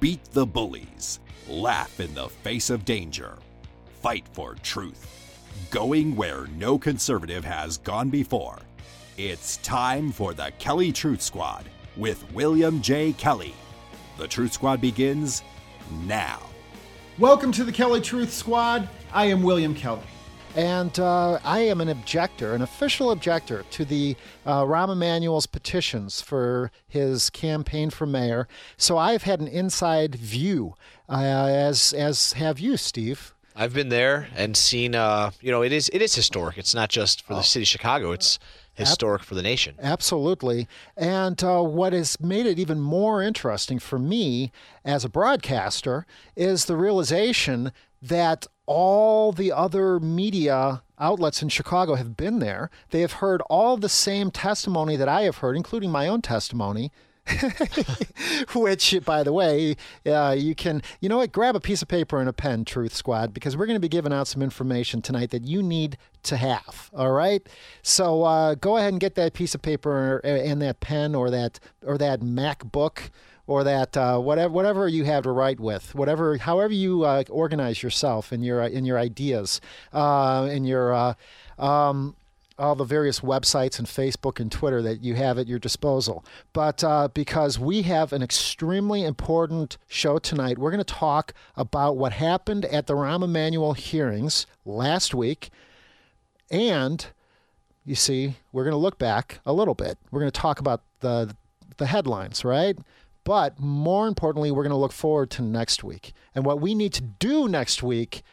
Beat the bullies. Laugh in the face of danger. Fight for truth. Going where no conservative has gone before. It's time for the Kelly Truth Squad with William J. Kelly. The Truth Squad begins now. Welcome to the Kelly Truth Squad. I am William Kelly. And uh, I am an objector, an official objector to the uh, Rahm Emanuel's petitions for his campaign for mayor. So I've had an inside view, uh, as as have you, Steve. I've been there and seen. Uh, you know, it is it is historic. It's not just for the city of Chicago. It's historic for the nation. Absolutely. And uh, what has made it even more interesting for me as a broadcaster is the realization that all the other media outlets in Chicago have been there. They have heard all the same testimony that I have heard, including my own testimony. Which, by the way, uh, you can, you know what, grab a piece of paper and a pen, Truth Squad, because we're going to be giving out some information tonight that you need to have. All right. So uh, go ahead and get that piece of paper and that pen or that or that MacBook or that uh, whatever whatever you have to write with, whatever however you uh, organize yourself in your in your ideas, uh, in your uh, um, all the various websites and Facebook and Twitter that you have at your disposal. But uh, because we have an extremely important show tonight, we're going to talk about what happened at the Rahm Emanuel hearings last week. And you see, we're going to look back a little bit. We're going to talk about the, the headlines, right? But more importantly, we're going to look forward to next week. And what we need to do next week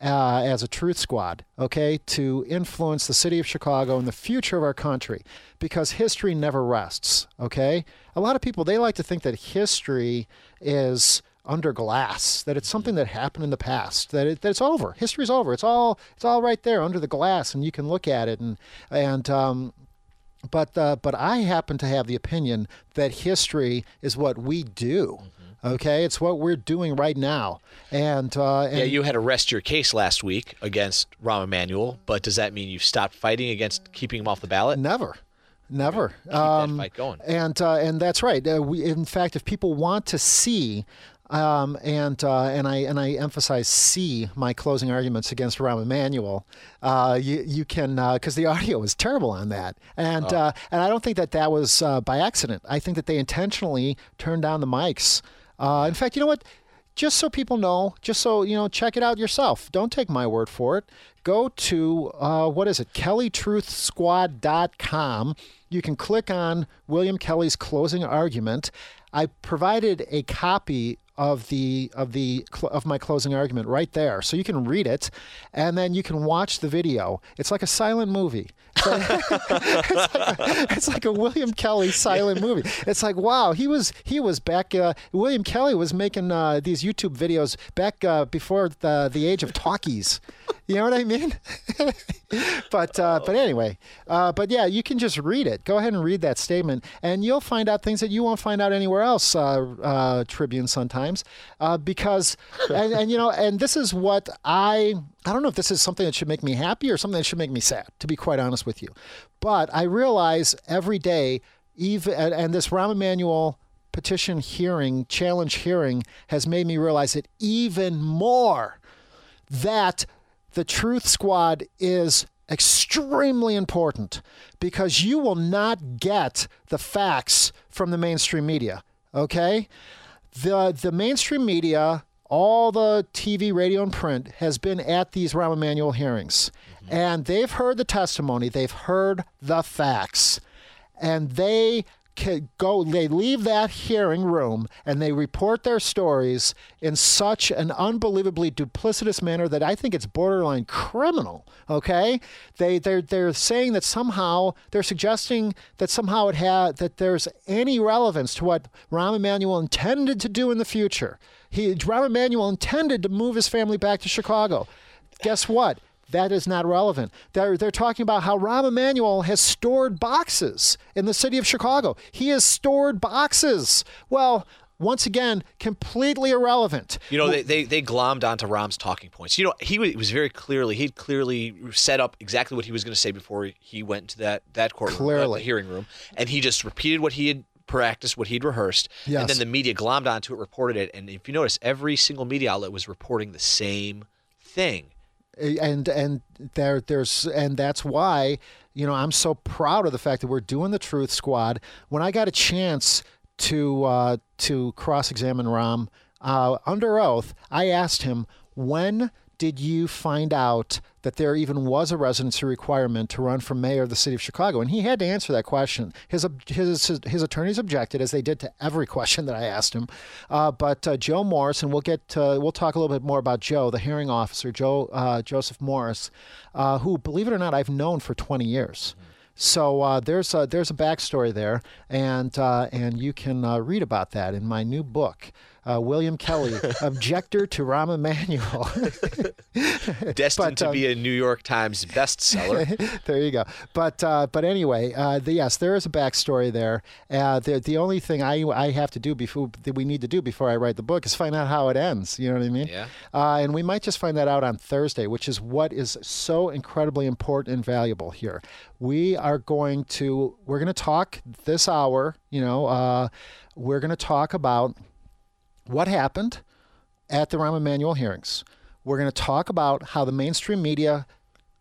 uh, as a truth squad, okay, to influence the city of Chicago and the future of our country because history never rests, okay? A lot of people, they like to think that history is under glass, that it's something that happened in the past, that, it, that it's over. History's over. It's all, it's all right there under the glass and you can look at it and, and, um, but uh, but I happen to have the opinion that history is what we do. Okay, it's what we're doing right now. And, uh, and yeah, you had to rest your case last week against Rahm Emanuel, but does that mean you've stopped fighting against keeping him off the ballot? Never. Never. Keep um, that fight going. And uh, and that's right. Uh, we, in fact, if people want to see um, and uh, and I and I emphasize see my closing arguments against Rahm Emanuel. Uh, you you can because uh, the audio was terrible on that, and oh. Uh, and I don't think that that was uh, by accident. I think that they intentionally turned down the mics. Uh, in fact, you know what? Just so people know, just so you know, check it out yourself. Don't take my word for it. Go to what is it? KellyTruthSquad.com. You can click on William Kelly's closing argument. I provided a copy of the of the of my closing argument right there, so you can read it, and then you can watch the video. It's like a silent movie. It's like, it's, like a, it's like, a, William Kelly silent movie. It's like wow, he was he was back. Uh, William Kelly was making uh, these YouTube videos back uh, before the the age of talkies. You know what I mean? but uh, but anyway, uh, but yeah, you can just read it. Go ahead and read that statement, and you'll find out things that you won't find out anywhere else. Uh, uh Tribune sometimes, uh, because and, and you know, and this is what I I don't know if this is something that should make me happy or something that should make me sad. To be quite honest with you, but I realize every day, even and this Rahm Emanuel petition hearing, challenge hearing, has made me realize it even more that the Truth Squad is extremely important because you will not get the facts from the mainstream media. Okay? The, the mainstream media, all the TV, radio, and print, has been at these Rahm Emanuel hearings. Mm-hmm. And they've heard the testimony, they've heard the facts, and they go they leave that hearing room and they report their stories in such an unbelievably duplicitous manner that I think it's borderline criminal. Okay, they they're they're saying that somehow they're suggesting that somehow it had that there's any relevance to what Rahm Emanuel intended to do in the future. He Rahm Emanuel intended to move his family back to Chicago. Guess what? That is not relevant. They're, they're talking about how Rahm Emanuel has stored boxes in the city of Chicago. He has stored boxes. Well, once again, completely irrelevant. You know, they, they, they glommed onto Rahm's talking points. You know, he was very clearly, he'd clearly set up exactly what he was going to say before he went into that, that courtroom, uh, clearly. hearing room. And he just repeated what he had practiced, what he'd rehearsed, Yes. and then the media glommed onto it, reported it, and if you notice, every single media outlet was reporting the same thing. And and there there's and that's why you know I'm so proud of the fact that we're doing the Truth Squad. When I got a chance to uh, to cross examine Rahm uh, under oath, I asked him when did you find out that there even was a residency requirement to run for mayor of the city of Chicago? And he had to answer that question. His his his, attorneys objected, as they did to every question that I asked him. Uh, but uh, Joe Morris, and we'll get uh, we'll talk a little bit more about Joe, the hearing officer, Joe uh, Joseph Morris, uh, who, believe it or not, I've known for 20 years. So uh, there's a, there's a backstory there, and uh, and you can uh, read about that in my new book, uh, William Kelly, Objector to Rahm Emanuel. Destined But, to um, be a New York Times bestseller. there you go. But uh, but anyway, uh, the, yes, there is a backstory there. Uh, the the only thing I I have to do before that we need to do before I write the book is find out how it ends. You know what I mean? Yeah. Uh, and we might just find that out on Thursday, which is what is so incredibly important and valuable here. We are going to we're going to talk this hour. You know, uh, we're going to talk about what happened at the Rahm Emanuel hearings. We're going to talk about how the mainstream media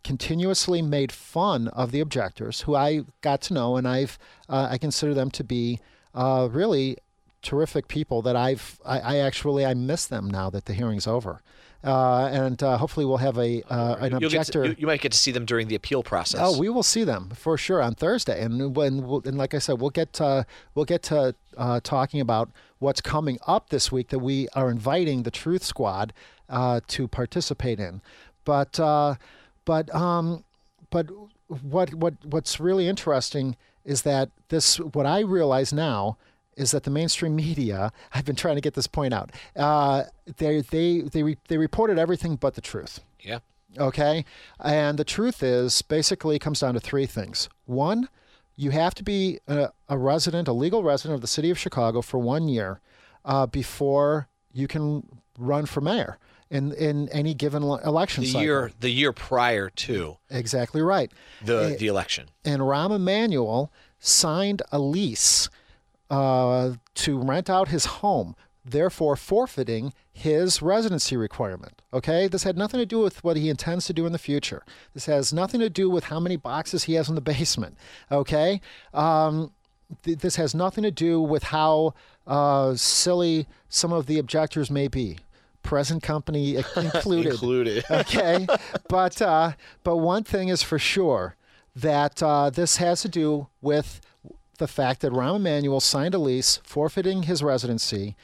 continuously made fun of the objectors, who I got to know, and I've uh, I consider them to be uh, really terrific people. That I've I, I actually I miss them now that the hearing's over, uh, and uh, hopefully we'll have a uh, an You'll objector. to, you, you might get to see them during the appeal process. Oh, we will see them for sure on Thursday, and when we'll, and like I said, we'll get uh, we'll get to uh, talking about what's coming up this week that we are inviting the Truth Squad uh, to participate in. But uh, but um, but what what what's really interesting is that this what I realize now is that the mainstream media I've been trying to get this point out. Uh, they they they re, they reported everything but the truth. yeah. Okay. And the truth is basically it comes down to three things. One, you have to be a, a resident, a legal resident of the city of Chicago for one year uh, before you can run for mayor in, in any given le- election The cycle. year the year prior to Exactly right. the the election. And Rahm Emanuel signed a lease uh, to rent out his home, therefore forfeiting his residency requirement. Okay, this had nothing to do with what he intends to do in the future. This has nothing to do with how many boxes he has in the basement. Okay, um, th- this has nothing to do with how uh, silly some of the objectors may be. Present company included Included. okay but uh, but one thing is for sure that uh, this has to do with the fact that Rahm Emanuel signed a lease forfeiting his residency.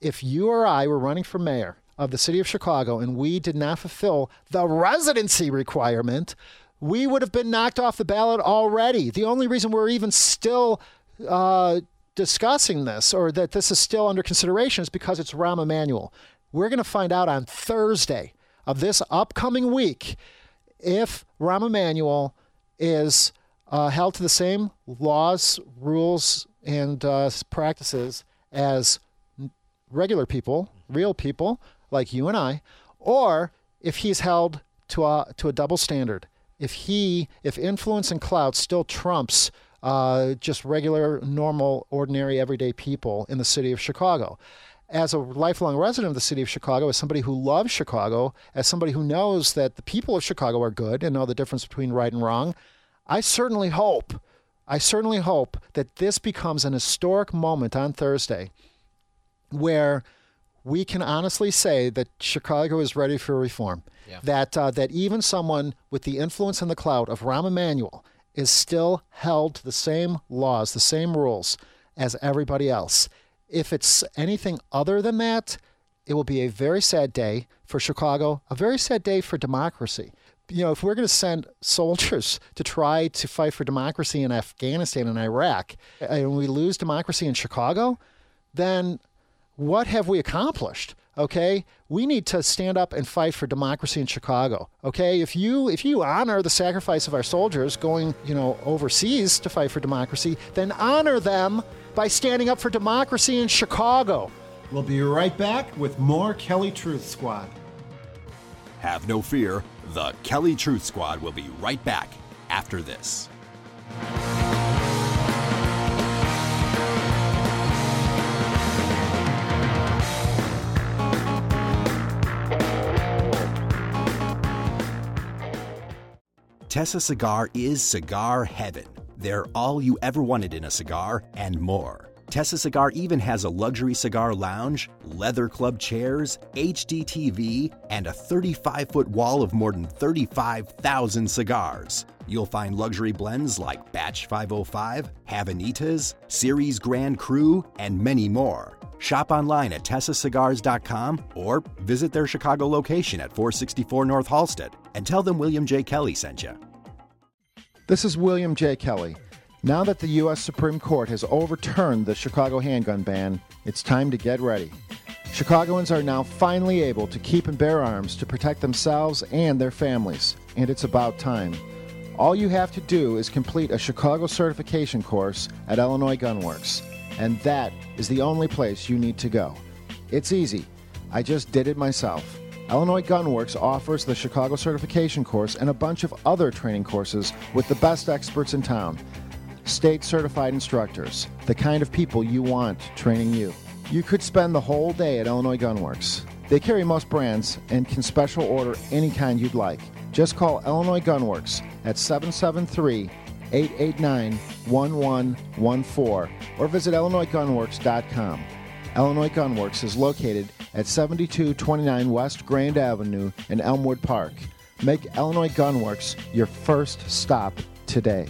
If you or I were running for mayor of the city of Chicago and we did not fulfill the residency requirement, we would have been knocked off the ballot already. The only reason we're even still uh, discussing this or that this is still under consideration is because it's Rahm Emanuel. We're going to find out on Thursday of this upcoming week if Rahm Emanuel is uh, held to the same laws, rules, and uh, practices as regular people, real people like you and I, or if he's held to a to a double standard. If he, if influence and clout still trumps uh, just regular, normal, ordinary, everyday people in the city of Chicago. As a lifelong resident of the city of Chicago, as somebody who loves Chicago, as somebody who knows that the people of Chicago are good and know the difference between right and wrong, I certainly hope, I certainly hope that this becomes an historic moment on Thursday where we can honestly say that Chicago is ready for reform. Yeah. That uh, that even someone with the influence and the clout of Rahm Emanuel is still held to the same laws, the same rules as everybody else. If it's anything other than that, it will be a very sad day for Chicago, a very sad day for democracy. You know, if we're going to send soldiers to try to fight for democracy in Afghanistan and Iraq, and we lose democracy in Chicago, then what have we accomplished? Okay, we need to stand up and fight for democracy in Chicago. Okay, if you if you honor the sacrifice of our soldiers going, you know, overseas to fight for democracy, then honor them by standing up for democracy in Chicago. We'll be right back with more Kelly Truth Squad. Have no fear, the Kelly Truth Squad will be right back after this. Tessa Cigar is cigar heaven. They're all you ever wanted in a cigar and more. Tessa Cigar even has a luxury cigar lounge, leather club chairs, HD TV, and a 35 foot wall of more than 35,000 cigars. You'll find luxury blends like Batch 505, Havanitas, Series Grand Cru, and many more. Shop online at tessacigars.com or visit their Chicago location at 464 North Halsted and tell them William J. Kelly sent you. This is William J. Kelly. Now that the U.S. Supreme Court has overturned the Chicago handgun ban, it's time to get ready. Chicagoans are now finally able to keep and bear arms to protect themselves and their families, and it's about time. All you have to do is complete a Chicago certification course at Illinois Gunworks, and that is the only place you need to go. It's easy. I just did it myself. Illinois Gunworks offers the Chicago certification course and a bunch of other training courses with the best experts in town. State certified instructors, the kind of people you want training you. You could spend the whole day at Illinois Gunworks. They carry most brands and can special order any kind you'd like. Just call Illinois Gunworks at 773 889 1114 or visit IllinoisGunworks.com. Illinois Gunworks is located at 7229 West Grand Avenue in Elmwood Park. Make Illinois Gunworks your first stop today.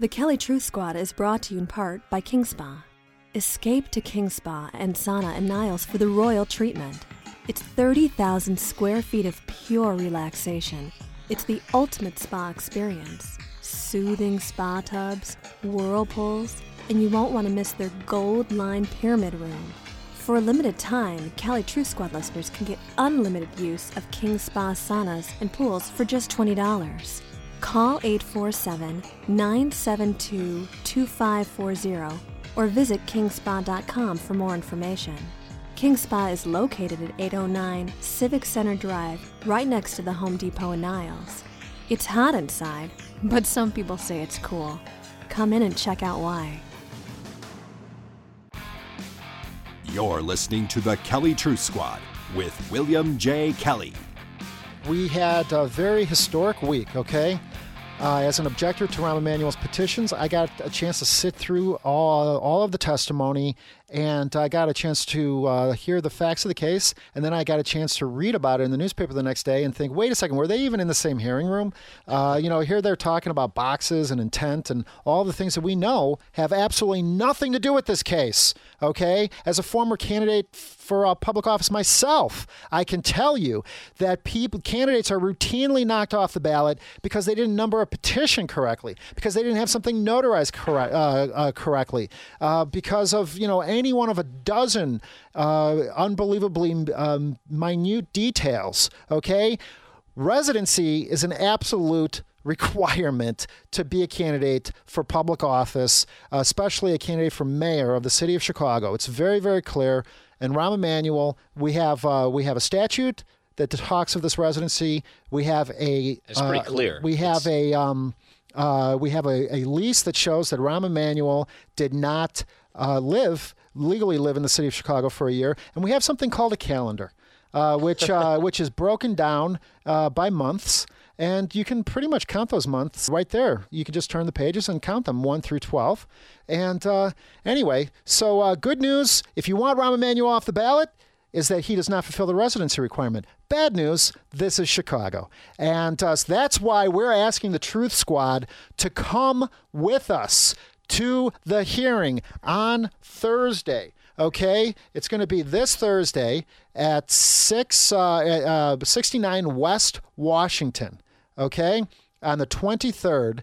The Kelly Truth Squad is brought to you in part by King Spa. Escape to King Spa and Sauna and Niles for the royal treatment. It's 30,000 square feet of pure relaxation. It's the ultimate spa experience. Soothing spa tubs, whirlpools, and you won't want to miss their gold lined pyramid room. For a limited time, Cali Truth Squad listeners can get unlimited use of King Spa saunas and pools for just $20. Call 847 972 2540 or visit kingspa.com for more information. King Spa is located at 809 Civic Center Drive, right next to the Home Depot in Niles. It's hot inside, but some people say it's cool. Come in and check out why. You're listening to the Kelly Truth Squad with William J. Kelly. We had a very historic week, okay? Uh, as an objector to Rahm Emanuel's petitions, I got a chance to sit through all, all of the testimony and I got a chance to uh, hear the facts of the case, and then I got a chance to read about it in the newspaper the next day and think, wait a second, were they even in the same hearing room? Uh, you know, here they're talking about boxes and intent and all the things that we know have absolutely nothing to do with this case. Okay, as a former candidate for a public office myself, I can tell you that people candidates are routinely knocked off the ballot because they didn't number a petition correctly, because they didn't have something notarized uh, uh correctly, uh, because of you know any one of a dozen uh, unbelievably um, minute details. Okay, residency is an absolute requirement to be a candidate for public office, especially a candidate for mayor of the city of Chicago. It's very, very clear. And Rahm Emanuel, we have uh, we have a statute that talks of this residency. We have a. It's pretty uh, clear. We have it's... a. Um, uh, we have a, a, lease that shows that Rahm Emanuel did not uh, live legally live in the city of Chicago for a year, and we have something called a calendar, uh, which uh, which is broken down uh, by months. And you can pretty much count those months right there. You can just turn the pages and count them 1 through 12. And uh, anyway, so uh, good news if you want Rahm Emanuel off the ballot, is that he does not fulfill the residency requirement. Bad news, this is Chicago. And uh, so that's why we're asking the Truth Squad to come with us to the hearing on Thursday. Okay, it's going to be this Thursday at six uh, uh, 69 West Washington. Okay, on the 23rd.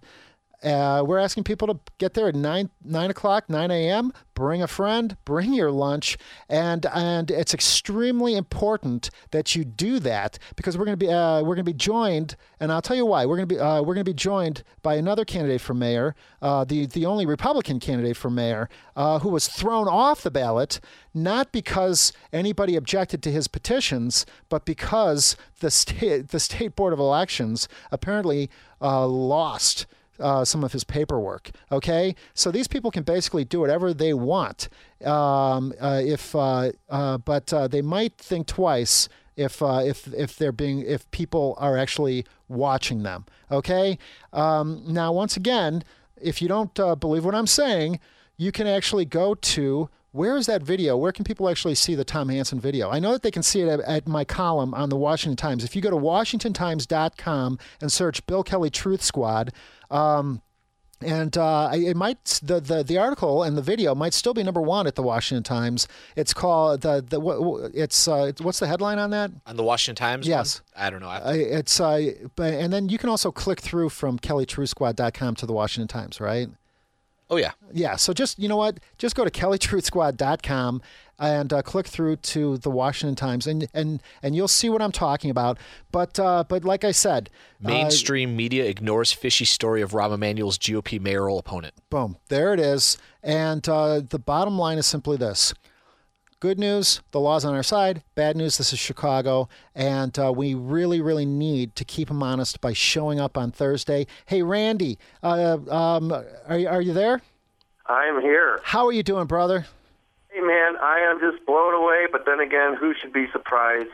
Uh, we're asking people to get there at nine nine o'clock, nine a.m. Bring a friend, bring your lunch, and and it's extremely important that you do that because we're going to be uh, we're going to be joined, and I'll tell you why. We're going to be uh, we're going to be joined by another candidate for mayor, uh, the the only Republican candidate for mayor, uh, who was thrown off the ballot not because anybody objected to his petitions, but because the state the state board of elections apparently uh, lost uh, some of his paperwork. Okay, so these people can basically do whatever they want. Um, uh, if uh, uh but uh, they might think twice if if if they're being if people are actually watching them. Okay. Um, now, once again, if you don't believe what I'm saying, you can actually go to where is that video? Where can people actually see the Tom Hanson video? I know that they can see it at, at, my column on the Washington Times. If you go to WashingtonTimes.com and search Bill Kelly Truth Squad, um, and uh, it might the, the the article and the video might still be number one at the Washington Times. It's called the the it's uh, what's the headline on that? On the Washington Times. Yes. One? I don't know. Uh, it's uh, and then you can also click through from KellyTruthSquad.com to the Washington Times, right? Oh yeah. Yeah. So just you know what? Just go to KellyTruthSquad.com and uh, click through to the Washington Times, and and and you'll see what I'm talking about. But uh, but like I said, uh, mainstream uh, media ignores fishy story of Rahm Emanuel's GOP mayoral opponent. Boom, there it is. And uh, the bottom line is simply this. Good news, the law's on our side. Bad news, this is Chicago. And uh, we really, really need to keep them honest by showing up on Thursday. Hey, Randy, uh, um, are, are you there? I'm here. How are you doing, brother? Hey, man, I am just blown away, but then again, who should be surprised?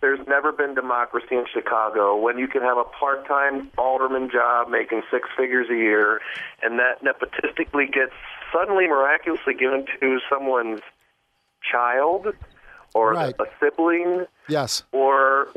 There's never been democracy in Chicago when you can have a part time alderman job making six figures a year, and that nepotistically gets suddenly miraculously given to someone's child or right. a, sibling. Yes. Or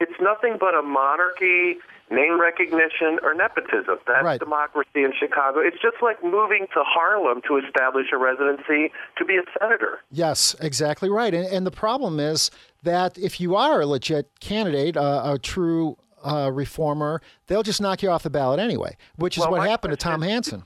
it's nothing but a monarchy name recognition, or nepotism. That's right. democracy in Chicago. It's just like moving to Harlem to establish a residency to be a senator. Yes, exactly right. And, and the problem is that if you are a legit candidate, uh, a true uh, reformer, they'll just knock you off the ballot anyway, which is well, what happened to Tom Hanson.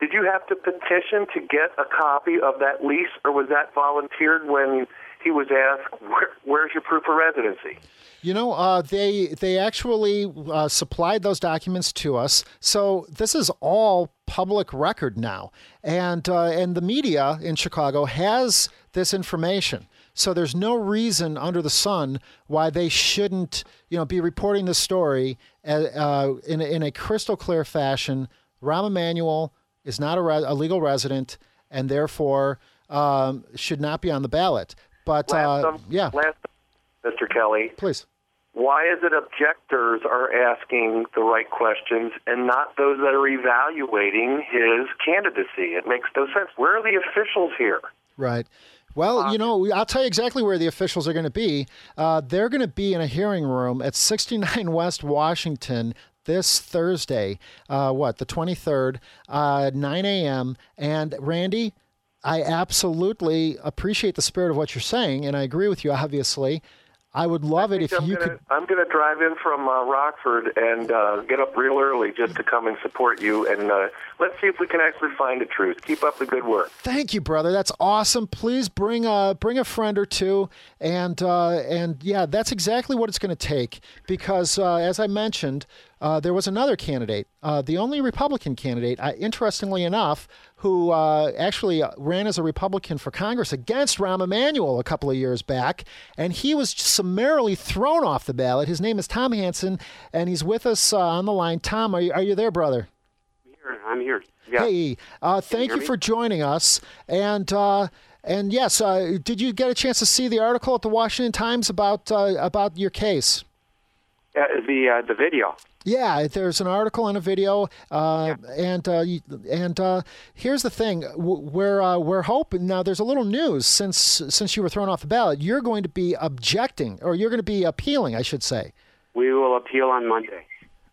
Did you have to petition to get a copy of that lease, or was that volunteered when he was asked, Where, "Where's your proof of residency"? You know, uh, they they actually uh, supplied those documents to us, so this is all public record now, and uh, and the media in Chicago has this information. So there's no reason under the sun why they shouldn't, you know, be reporting the story uh, uh, in a, in a crystal clear fashion. Rahm Emanuel is not a, re- a legal resident, and therefore um, should not be on the ballot. But uh, yeah, last, Mr. Kelly, please why is it objectors are asking the right questions and not those that are evaluating his candidacy? It makes no sense. Where are the officials here? Right. Well, you know, I'll tell you exactly where the officials are going to be. Uh, they're going to be in a hearing room at 69 West Washington this Thursday, uh, what, the 23rd, uh, 9 a.m. And Randy, I absolutely appreciate the spirit of what you're saying, and I agree with you, obviously. I would love it if I'm you gonna, could. I'm going to drive in from uh, Rockford and uh, get up real early just to come and support you. And uh, let's see if we can actually find the truth. Keep up the good work. Thank you, brother. That's awesome. Please bring a bring a friend or two, and uh, and yeah, that's exactly what it's going to take. Because uh, as I mentioned, uh, there was another candidate, uh, the only Republican candidate, uh, interestingly enough, who uh, actually ran as a Republican for Congress against Rahm Emanuel a couple of years back, and he was summarily thrown off the ballot. His name is Tom Hanson, and he's with us uh, on the line. Tom, are you, are you there, brother? I'm here. I'm here. Yeah. Hey, uh, thank you, you for joining us. And and yes, did you get a chance to see the article at the Washington Times about about your case? the the video. Yeah, there's an article and a video, uh, yeah. and uh, and uh, here's the thing: we're uh, we're hoping now. There's a little news since since you were thrown off the ballot. You're going to be objecting, or you're going to be appealing, I should say. We will appeal on Monday.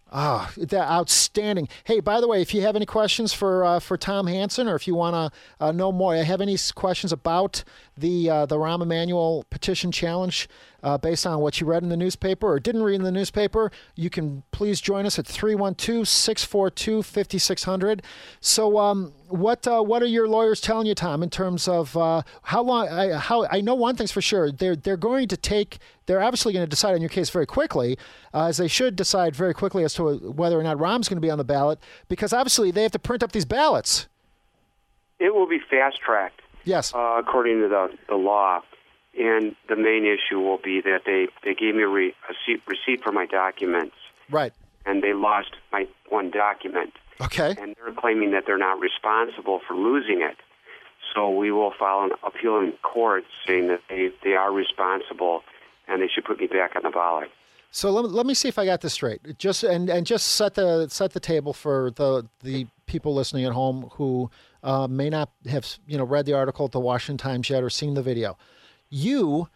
Ah, oh, that outstanding. Hey, by the way, if you have any questions for uh, for Tom Hanson, or if you want to uh, know more, I have any questions about the uh, the Rahm Emanuel petition challenge uh, based on what you read in the newspaper or didn't read in the newspaper, you can please join us at 312 642 5600. So, um, what uh, what are your lawyers telling you, Tom, in terms of uh, how long? I, how I know one thing's for sure: they're they're going to take. They're obviously going to decide on your case very quickly, uh, as they should decide very quickly as to whether or not Rahm's going to be on the ballot, because obviously they have to print up these ballots. It will be fast tracked. Yes. Uh, according to the, the law. And the main issue will be that they, they gave me a, re, a receipt for my documents. Right. And they lost my one document. Okay. And they're claiming that they're not responsible for losing it. So we will file an appeal in court saying that they, they are responsible and they should put me back on the ballot. So let, let me see if I got this straight. Just and, and just set the set the table for the the people listening at home who uh, may not have you know read the article at the Washington Times yet or seen the video. You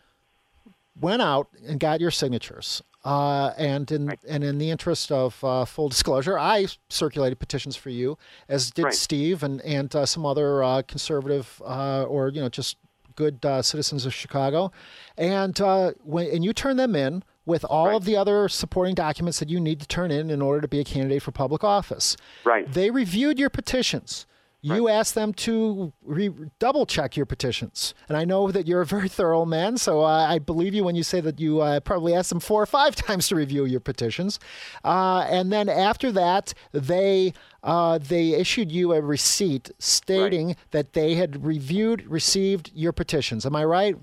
went out and got your signatures. Uh, and in right. and in the interest of uh, full disclosure, I circulated petitions for you, as did right. Steve and and uh, some other uh, conservative uh, or you know just good uh, citizens of Chicago, and when and you turned them in with all right. of the other supporting documents that you need to turn in in order to be a candidate for public office. Right. They reviewed your petitions. You Right. asked them to re- double check your petitions. And I know that you're a very thorough man, so uh, I believe you when you say that you uh, probably asked them four or five times to review your petitions. Uh, and then after that, they uh, they issued you a receipt stating that they had reviewed, received your petitions. Am I right?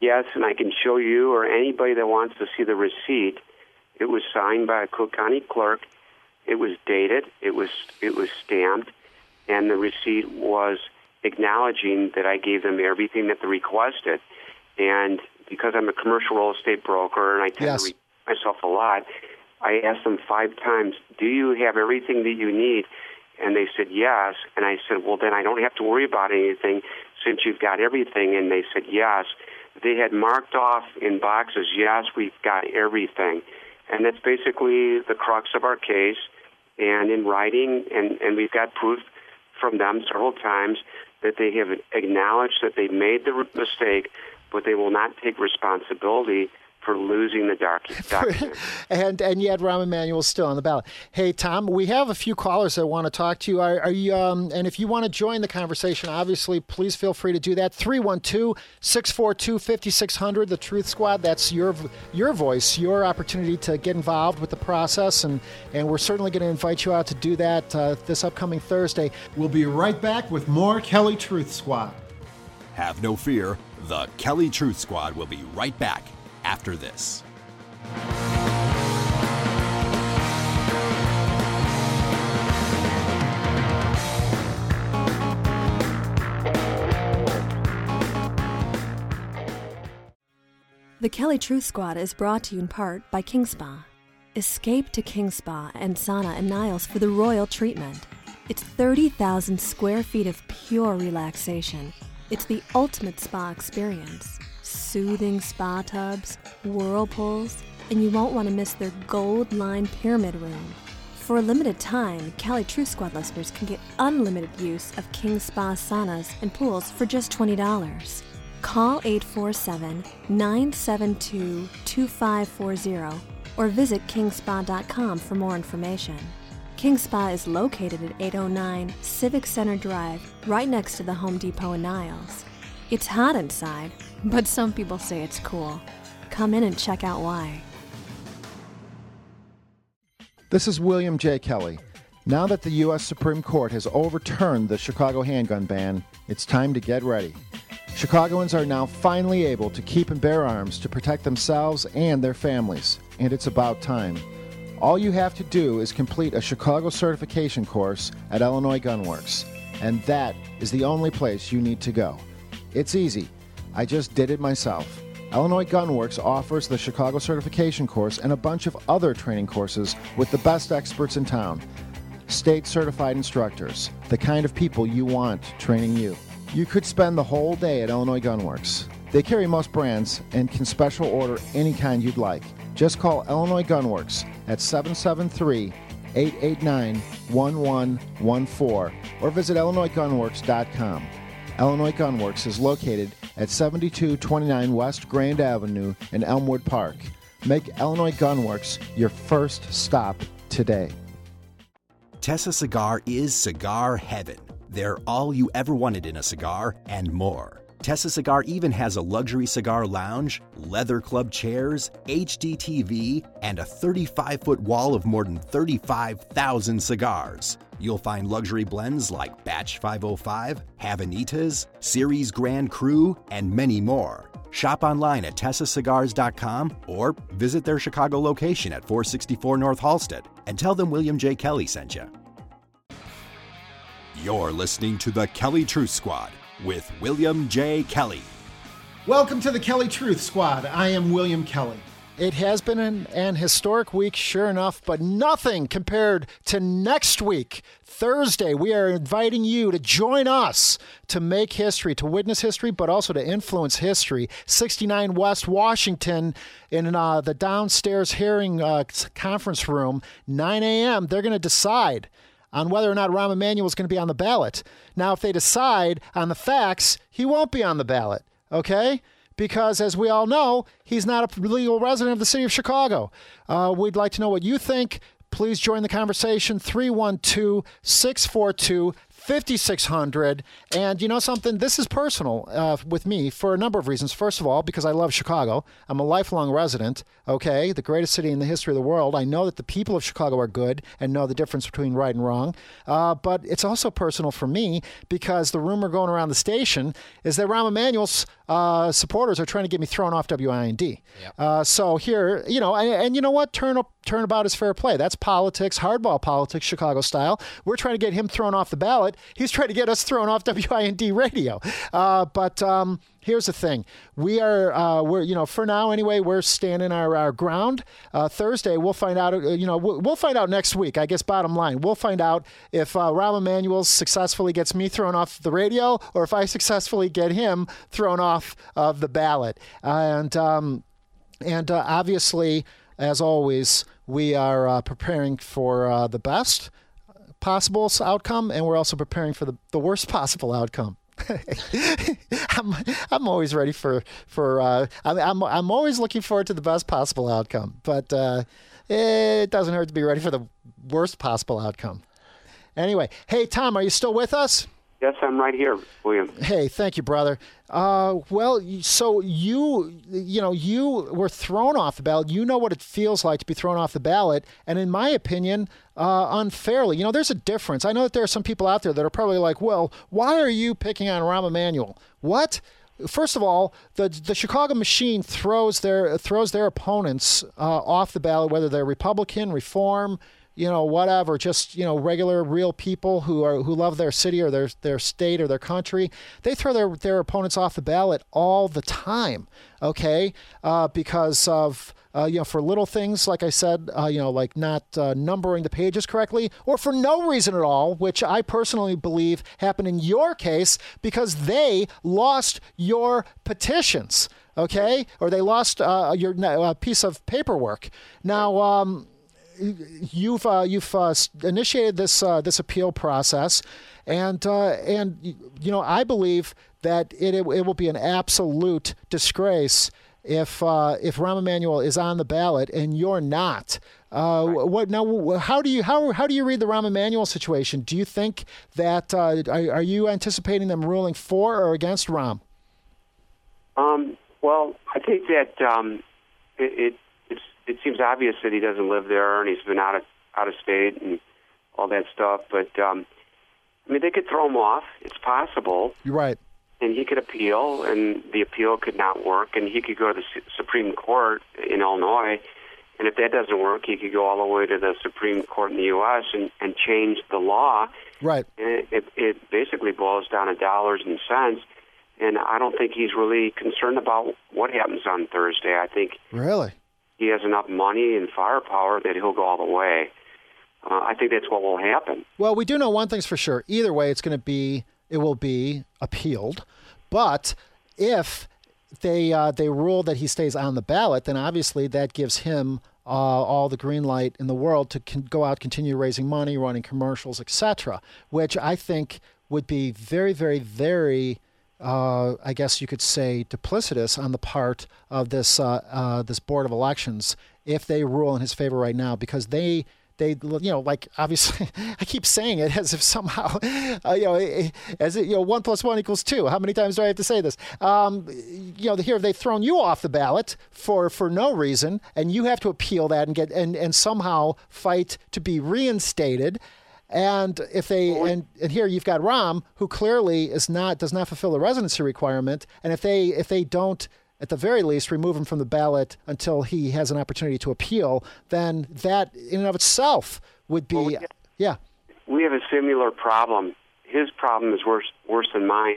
Yes, and I can show you or anybody that wants to see the receipt. It was signed by a Cook County clerk. It was dated. It was it was stamped, and the receipt was acknowledging that I gave them everything that they requested. And because I'm a commercial real estate broker and I tend Yes. to read myself a lot, I asked them five times, "Do you have everything that you need?" And they said yes. And I said, "Well, then I don't have to worry about anything since you've got everything." And they said yes. They had marked off in boxes, "Yes, we've got everything." And that's basically the crux of our case. And in writing, and, and we've got proof from them several times that they have acknowledged that they made the mistake, but they will not take responsibility for losing the doc- document. and and yet Rahm Emanuel's still on the ballot. Hey Tom, we have a few callers that want to talk to you. Are, are you um, and if you want to join the conversation, obviously please feel free to do that. 312-642-5600, the Truth Squad. That's your your voice, your opportunity to get involved with the process and and we're certainly going to invite you out to do that uh, this upcoming Thursday. We'll be right back with more Kelly Truth Squad. Have no fear, the Kelly Truth Squad will be right back after this. The Kelly Truth Squad is brought to you in part by King Spa. Escape to King Spa and Sauna and Niles for the royal treatment. It's 30,000 square feet of pure relaxation. It's the ultimate spa experience. Soothing spa tubs, whirlpools, and you won't want to miss their gold lined pyramid room. For a limited time, Cali True Squad listeners can get unlimited use of King Spa saunas and pools for just $20. Call 847 972 2540 or visit kingspa.com for more information. King Spa is located at 809 Civic Center Drive, right next to the Home Depot in Niles. It's hot inside, but some people say it's cool. Come in and check out why. This is William J. Kelly. Now that the U.S. Supreme Court has overturned the Chicago handgun ban, it's time to get ready. Chicagoans are now finally able to keep and bear arms to protect themselves and their families, and it's about time. All you have to do is complete a Chicago certification course at Illinois Gunworks, and that is the only place you need to go. It's easy. I just did it myself. Illinois Gunworks offers the Chicago certification course and a bunch of other training courses with the best experts in town. State certified instructors, the kind of people you want training you. You could spend the whole day at Illinois Gunworks. They carry most brands and can special order any kind you'd like. Just call Illinois Gunworks at 773 889 1114 or visit IllinoisGunworks.com. Illinois Gunworks is located at 7229 West Grand Avenue in Elmwood Park. Make Illinois Gunworks your first stop today. Tessa Cigar is cigar heaven. They're all you ever wanted in a cigar and more. Tessa Cigar even has a luxury cigar lounge, leather club chairs, HD TV, and a 35 foot wall of more than 35,000 cigars. You'll find luxury blends like Batch 505, Havanitas, Series Grand Cru, and many more. Shop online at tessacigars.com or visit their Chicago location at 464 North Halsted and tell them William J. Kelly sent you. You're listening to the Kelly Truth Squad with William J. Kelly. Welcome to the Kelly Truth Squad. I am William Kelly. It has been an, an, historic week, sure enough, but nothing compared to next week. Thursday, we are inviting you to join us to make history, to witness history, but also to influence history. 69 West Washington in uh, the downstairs hearing uh, conference room, 9 a.m. They're going to decide on whether or not Rahm Emanuel is going to be on the ballot. Now, if they decide on the facts, he won't be on the ballot, okay? Because, as we all know, he's not a legal resident of the city of Chicago. Uh, we'd like to know what you think. Please join the conversation 312 642 5600 and you know something this is personal uh, with me for a number of reasons first of all because i love chicago i'm a lifelong resident okay the greatest city in the history of the world i know that the people of chicago are good and know the difference between right and wrong uh, but it's also personal for me because the rumor going around the station is that rahm emanuel's uh, supporters are trying to get me thrown off wind yep. Uh, so here you know and, and you know what turn up turnabout is fair play. That's politics, hardball politics, Chicago style. We're trying to get him thrown off the ballot. He's trying to get us thrown off WIND radio. Uh, but um, here's the thing: we are, uh, we're, you know, for now anyway, we're standing our, our ground. Uh, Thursday, we'll find out. Uh, you know, we'll, we'll, find out next week. I guess. Bottom line, we'll find out if uh, Rahm Emanuel successfully gets me thrown off the radio, or if I successfully get him thrown off of the ballot. and um, and uh, obviously, as always we are uh, preparing for the best possible outcome, and we're also preparing for the, the worst possible outcome. I'm I'm always ready for for uh, I'm, I'm I'm always looking forward to the best possible outcome, but uh, it doesn't hurt to be ready for the worst possible outcome. Anyway, hey Tom, are you still with us? Yes, I'm right here, William. Hey, thank you, brother. Uh, well, so you, you know, you were thrown off the ballot. You know what it feels like to be thrown off the ballot, and in my opinion, uh, unfairly. You know, there's a difference. I know that there are some people out there that are probably like, "Well, why are you picking on Rahm Emanuel?" What? First of all, the the Chicago machine throws their throws their opponents uh, off the ballot, whether they're Republican, Reform, you know, whatever, just you know, regular, real people who are who love their city or their their state or their country. They throw their their opponents off the ballot all the time. Okay, uh, because of uh, you know, for little things, like I said, uh, you know, like not uh, numbering the pages correctly, or for no reason at all, which I personally believe happened in your case because they lost your petitions, okay, or they lost uh, your uh, piece of paperwork. Now, um, you've uh, you've uh, initiated this uh, this appeal process, and uh, and you know I believe that it it will be an absolute disgrace if uh, if Rahm Emanuel is on the ballot and you're not. Uh, what now? How do you how how do you read the Rahm Emanuel situation? Do you think that are, are you anticipating them ruling for or against Rahm? Um, well, I think that um, it, it it seems obvious that he doesn't live there and he's been out of out of state and all that stuff. But um, I mean, they could throw him off. It's possible. You're right. And he could appeal, and the appeal could not work, and he could go to the Supreme Court in Illinois. And if that doesn't work, he could go all the way to the Supreme Court in the U.S. and, and change the law. Right. And it, it, it basically boils down to dollars and cents. And I don't think he's really concerned about what happens on Thursday. I think really he has enough money and firepower that he'll go all the way. Uh, I think that's what will happen. Well, we do know one thing's for sure. Either way, it's going to be it will be appealed. But if they uh, they rule that he stays on the ballot, then obviously that gives him uh, all the green light in the world to con- go out, continue raising money, running commercials, etc. Which I think would be very, very, very uh, I guess you could say, duplicitous on the part of this uh, uh, this board of elections if they rule in his favor right now, because they they you know like obviously I keep saying it as if somehow uh, you know as it, you know one plus one equals two. How many times do I have to say this? Um, you know here they've thrown you off the ballot for for no reason, and you have to appeal that and get and and somehow fight to be reinstated. And if they and, and here you've got Rahm, who clearly is not does not fulfill the residency requirement, and if they if they don't at the very least remove him from the ballot until he has an opportunity to appeal, then that in and of itself would be well, yeah. We have a similar problem. His problem is worse worse than mine.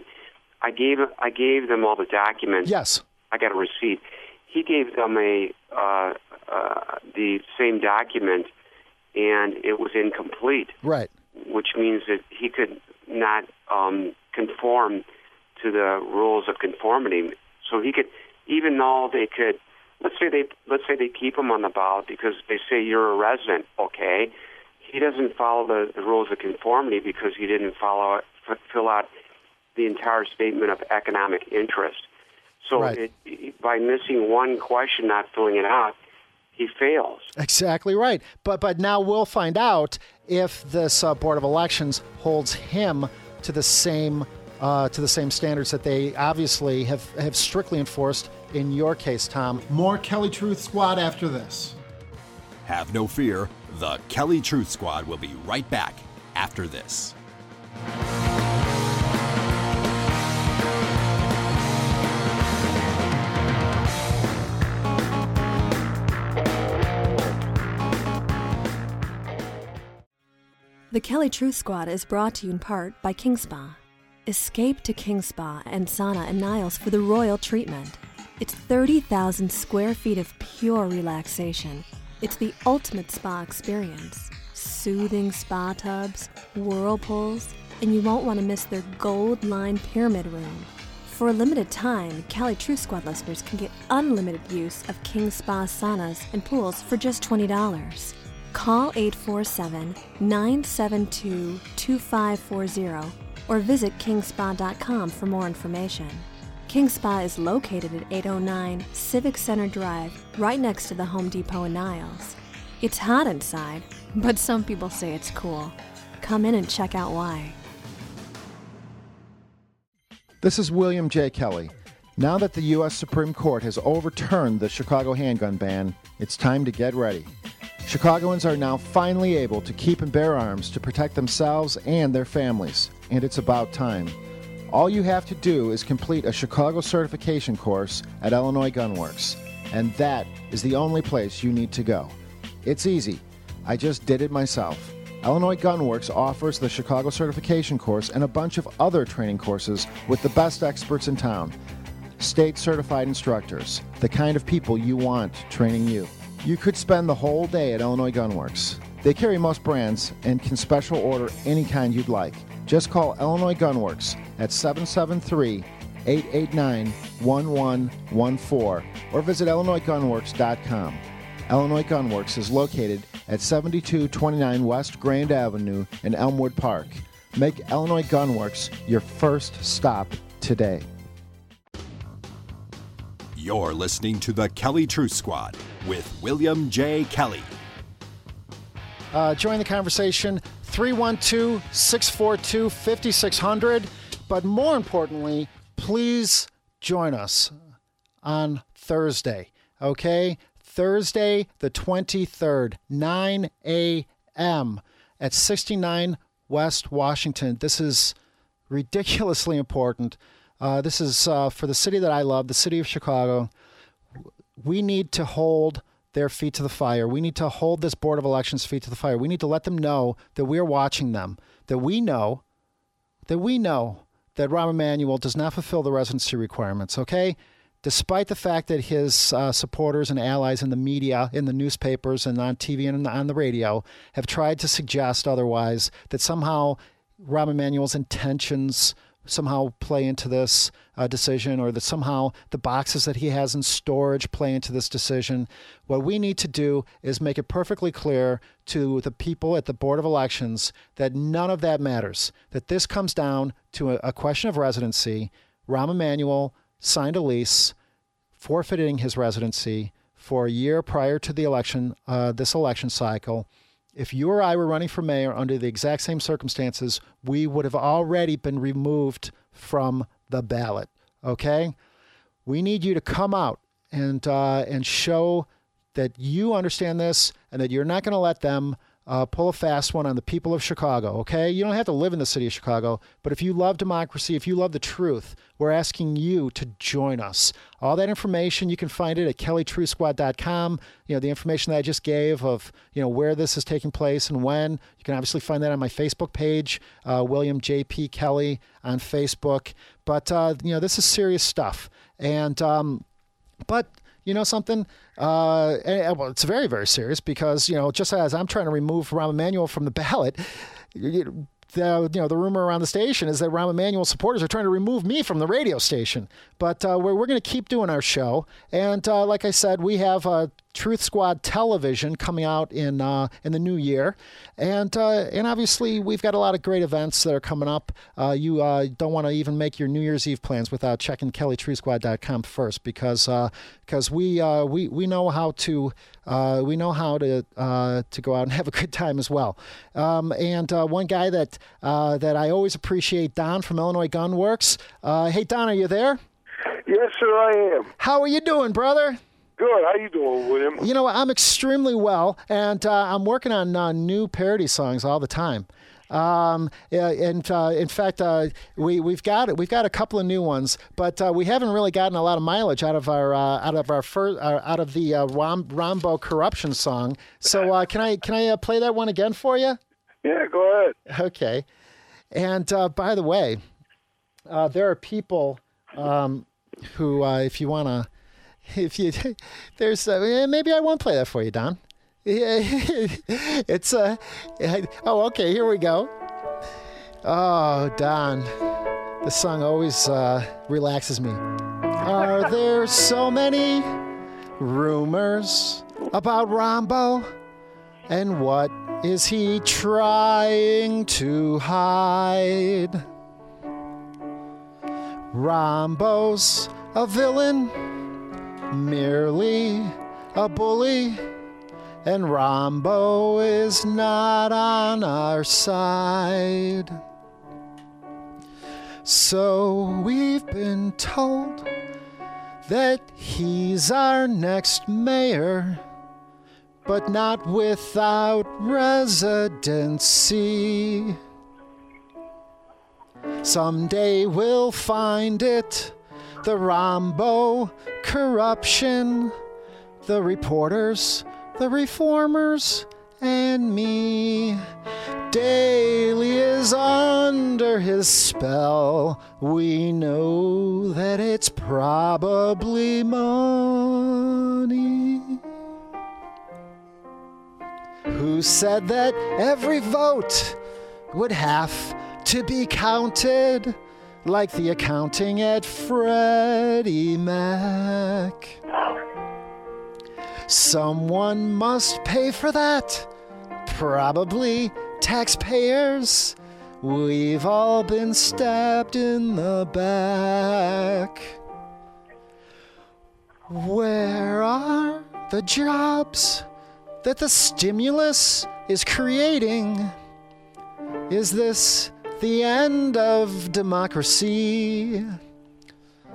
I gave I gave them all the documents. Yes. I got a receipt. He gave them a uh, uh, the same document, and it was incomplete. Right. Which means that he could not um, conform to the rules of conformity. So he could, even though they could, let's say they let's say they keep him on the ballot because they say you're a resident. Okay, he doesn't follow the, the rules of conformity because he didn't follow f- fill out the entire statement of economic interest. So Right. it, by missing one question, not filling it out, he fails. Exactly right. But but now we'll find out if this uh, board of elections holds him to the same uh, to the same standards that they obviously have have strictly enforced in your case, Tom. More Kelly Truth Squad after this. Have no fear, the Kelly Truth Squad will be right back after this. The Kelly Truth Squad is brought to you in part by King Spa. Escape to King Spa and Sauna and Niles for the royal treatment. It's 30,000 square feet of pure relaxation. It's the ultimate spa experience. Soothing spa tubs, whirlpools, and you won't want to miss their gold lined pyramid room. For a limited time, Kelly Truth Squad listeners can get unlimited use of King Spa saunas and pools for just $20. Call 847 972 2540 or visit kingspa.com for more information. King Spa is located at 809 Civic Center Drive, right next to the Home Depot in Niles. It's hot inside, but some people say it's cool. Come in and check out why. This is William J. Kelly. Now that the U.S. Supreme Court has overturned the Chicago handgun ban, it's time to get ready. Chicagoans are now finally able to keep and bear arms to protect themselves and their families, and it's about time. All you have to do is complete a Chicago certification course at Illinois Gunworks, and that is the only place you need to go. It's easy. I just did it myself. Illinois Gunworks offers the Chicago certification course and a bunch of other training courses with the best experts in town. State certified instructors, the kind of people you want training you. You could spend the whole day at Illinois Gunworks. They carry most brands and can special order any kind you'd like. Just call Illinois Gunworks at 773 889 1114 or visit IllinoisGunworks.com. Illinois Gunworks is located at 7229 West Grand Avenue in Elmwood Park. Make Illinois Gunworks your first stop today. You're listening to the Kelly Truth Squad with William J. Kelly. Uh, join the conversation 312 642 5600. But more importantly, please join us on Thursday, okay? Thursday, the 23rd, 9 a.m. at 69 West Washington. This is ridiculously important. Uh, this is uh, for the city that I love, the city of Chicago we need to hold their feet to the fire. We need to hold this Board of Elections feet to the fire. We need to let them know that we're watching them, that we know, that we know that Rahm Emanuel does not fulfill the residency requirements, okay? Despite the fact that his uh, supporters and allies in the media, in the newspapers, and on TV and on the radio have tried to suggest otherwise, that somehow Rahm Emanuel's intentions somehow play into this uh, decision or that somehow the boxes that he has in storage play into this decision. What we need to do is make it perfectly clear to the people at the Board of Elections that none of that matters, that this comes down to a, a question of residency. Rahm Emanuel signed a lease forfeiting his residency for a year prior to the election, uh, this election cycle. If you or I were running for mayor under the exact same circumstances, we would have already been removed from the ballot. Okay? We need you to come out and uh, and show that you understand this and that you're not going to let them uh, pull a fast one on the people of Chicago, okay? You don't have to live in the city of Chicago, but if you love democracy, if you love the truth, we're asking you to join us. All that information, you can find it at kellytruthsquad.com. You know, the information that I just gave of, you know, where this is taking place and when. You can obviously find that on my Facebook page, uh, William J.P. Kelly on Facebook. But, uh, you know, this is serious stuff. And, um, but, you know something? Uh, and, well, it's very, very serious because, you know, just as I'm trying to remove Rahm Emanuel from the ballot, you, the you know the rumor around the station is that Rahm Emanuel supporters are trying to remove me from the radio station. But uh, we're we're going to keep doing our show, and uh, like I said, we have uh, Truth Squad television coming out in uh, in the new year, and uh, and obviously we've got a lot of great events that are coming up. Uh, you don't want to even make your New Year's Eve plans without checking KellyTruthSquad.com first, because because we we we know how to we know how to to go out and have a good time as well. Um, and one guy that that I always appreciate, Don from Illinois Gun Works. hey Don, are you there? Yes, sir, I am. How are you doing, brother? Good. How you doing, William? You know, I'm extremely well, and uh, I'm working on uh, new parody songs all the time. Um, and uh, in fact, uh, we we've got we've got a couple of new ones, but uh, we haven't really gotten a lot of mileage out of our uh, out of our first out of the Rom- Rombo corruption song. So can I can I play that one again for you? Yeah, go ahead. Okay. And by the way, there are people. Um, who, uh, if you want to, if you, there's, uh, maybe I won't play that for you, Don. it's, uh, oh, okay, here we go. Oh, Don, the song always uh, relaxes me. Are there so many rumors about Rombo? And what is he trying to hide? Rombo's a villain, merely a bully, and Rombo is not on our side. So we've been told that he's our next mayor, but not without residency. Someday we'll find it. The Rombo corruption, the reporters, the reformers, and me. Daley is under his spell. We know that it's probably money. Who said that every vote would have to be counted like the accounting at Freddie Mac. Someone must pay for that. Probably taxpayers. We've all been stabbed in the back. Where are the jobs that the stimulus is creating? Is this the end of democracy.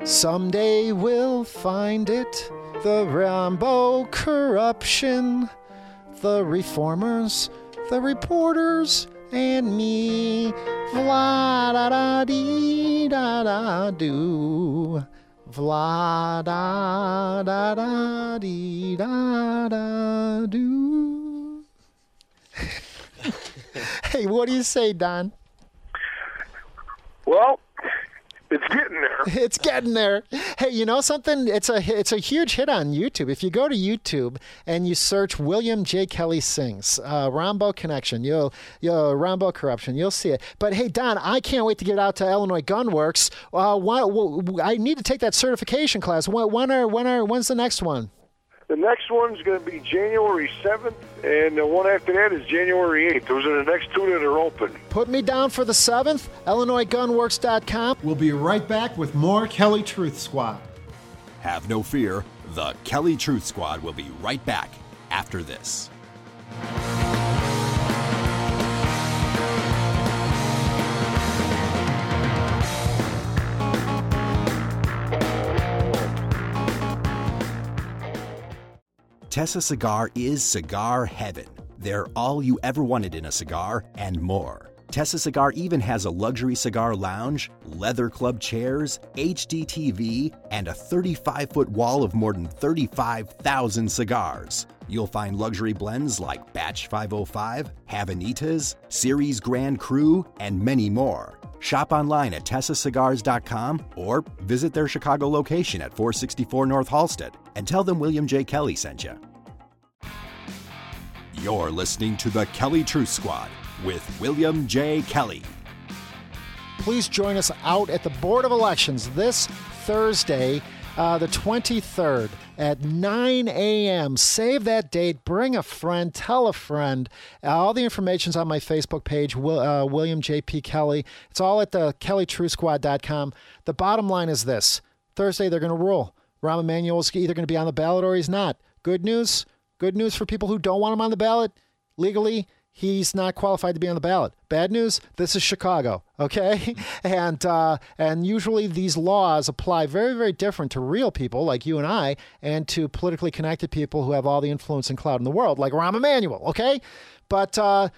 Someday we'll find it the Rombo corruption, the reformers, the reporters, and me. Vla da da dee da da do. Vla da da da dee da da do. hey, what do you say, Don? Well, it's getting there. It's getting there. Hey, you know something? It's a it's a huge hit on YouTube. If you go to YouTube and you search William J. Kelly sings uh, Connection, you'll you'll Corruption, you'll see it. But hey, Don, I can't wait to get out to Illinois Gunworks. Uh, why, I need to take that certification class. When, when are when are when's the next one? The next one's going to be January 7th, and the one after that is January 8th. Those are the next two that are open. Put me down for the 7th, IllinoisGunworks.com. We'll be right back with more Kelly Truth Squad. Have no fear, the Kelly Truth Squad will be right back after this. Tessa Cigar is cigar heaven They're all you ever wanted in a cigar and more. Tessa Cigar even has a luxury cigar lounge, leather club chairs, HD TV, and a 35 foot wall of more than 35,000 cigars. You'll find luxury blends like Batch 505, Havanitas, Series Grand Cru, and many more. Shop online at tessacigars.com or visit their Chicago location at 464 North Halsted and tell them William J. Kelly sent you. You're listening to the Kelly Truth Squad with William J. Kelly. Please join us out at the Board of Elections this Thursday, uh, the 23rd at 9 a.m. Save that date. Bring a friend. Tell a friend. All the information's on my Facebook page, Will, uh, William J.P. Kelly. It's all at the KellyTruthSquad.com. The bottom line is this Thursday, they're going to rule. Rahm Emanuel's either going to be on the ballot or he's not. Good news. Good news for people who don't want him on the ballot legally he's not qualified to be on the ballot. Bad news, this is Chicago, okay? and uh, and usually these laws apply very very different to real people like you and I, and to politically connected people who have all the influence and clout in the world, like Rahm Emanuel, okay? But uh,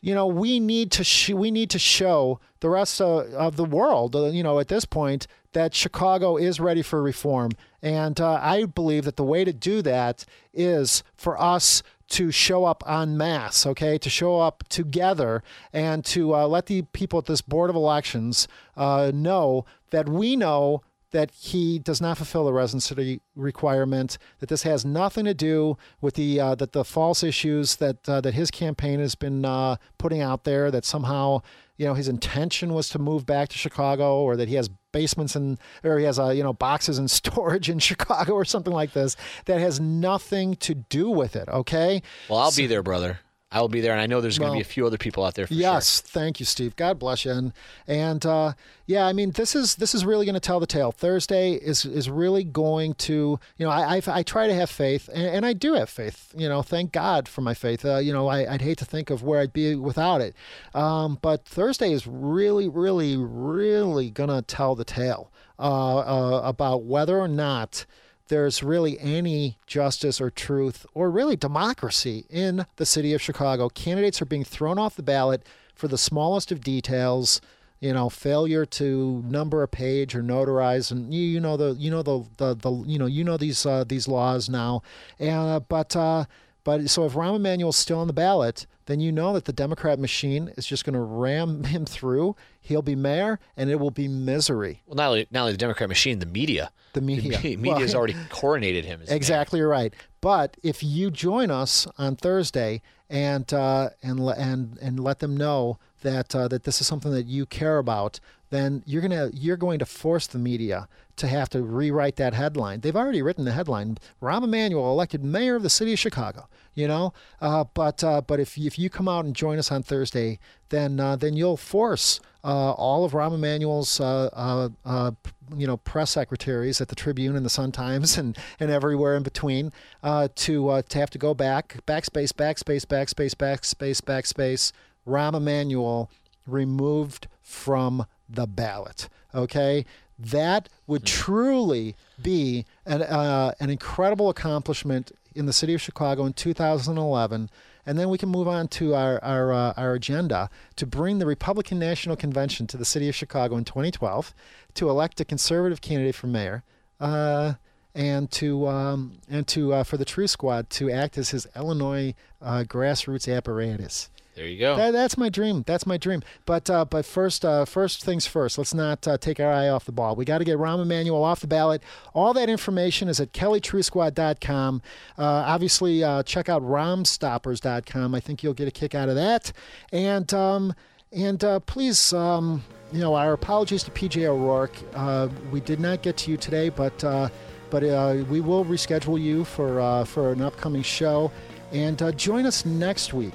you know we need to sh- we need to show the rest of, of the world, uh, you know, at this point that Chicago is ready for reform, and uh, I believe that the way to do that is for us to show up en masse, okay, to show up together and to uh, let the people at this Board of Elections uh, know that we know that he does not fulfill the residency requirement. That this has nothing to do with the uh, that the false issues that uh, that his campaign has been uh, putting out there. That somehow you know his intention was to move back to Chicago, or that he has basements and or he has a you know boxes and storage in Chicago or something like this. That has nothing to do with it. Okay. Well, I'll so, be there, brother. I will be there, and I know there's going to be a few other people out there. yes, sure. thank you, Steve. God bless you. And and uh, yeah, I mean, this is this is really going to tell the tale. Thursday is is really going to, you know, I I, I try to have faith, and, and, I do have faith. You know, thank God for my faith. Uh, you know, I, would hate to think of where I'd be without it. Um, but Thursday is really, really, really going to tell the tale uh, uh, about whether or not there's really any justice or truth or really democracy in the city of Chicago. Candidates are being thrown off the ballot for the smallest of details. You know, failure to number a page or notarize, and you, you know the you know the, the, the you know you know these uh, these laws now, and uh, but uh, but so if Rahm Emanuel's still on the ballot, then you know that the Democrat machine is just going to ram him through. He'll be mayor, and it will be misery. Well, not only, not only the Democrat machine, the media. The media. The media has already coronated him. exactly mayor. right. But if you join us on Thursday and uh, and and and let them know that uh, that this is something that you care about, then you're gonna you're going to force the media to have to rewrite that headline. They've already written the headline: Rahm Emanuel elected mayor of the city of Chicago. You know, uh, but uh, but if if you come out and join us on Thursday, then uh, then you'll force uh, all of Rahm Emanuel's uh, uh, you know press secretaries at the Tribune and the Sun Times and, and everywhere in between to to have to go back backspace backspace backspace backspace backspace. Rahm Emanuel removed from the ballot. Okay, that would hmm. truly be an, uh, an incredible accomplishment in the city of Chicago in 2011. And then we can move on to our, our, uh, our agenda to bring the Republican National Convention to the city of Chicago in 2012 to elect a conservative candidate for mayor. Uh, and to um, and to uh, for the Truth Squad to act as his Illinois uh, grassroots apparatus. There you go. That, that's my dream. That's my dream. But uh, but first uh, first things first. Let's not uh, take our eye off the ball. We got to get Rahm Emanuel off the ballot. All that information is at KellyTruthSquad.com. Uh, obviously, uh, check out RahmStoppers.com. I think you'll get a kick out of that. And um, and uh, please. Um, you know, our apologies to PJ O'Rourke. we did not get to you today, but but we will reschedule you for for an upcoming show. And join us next week.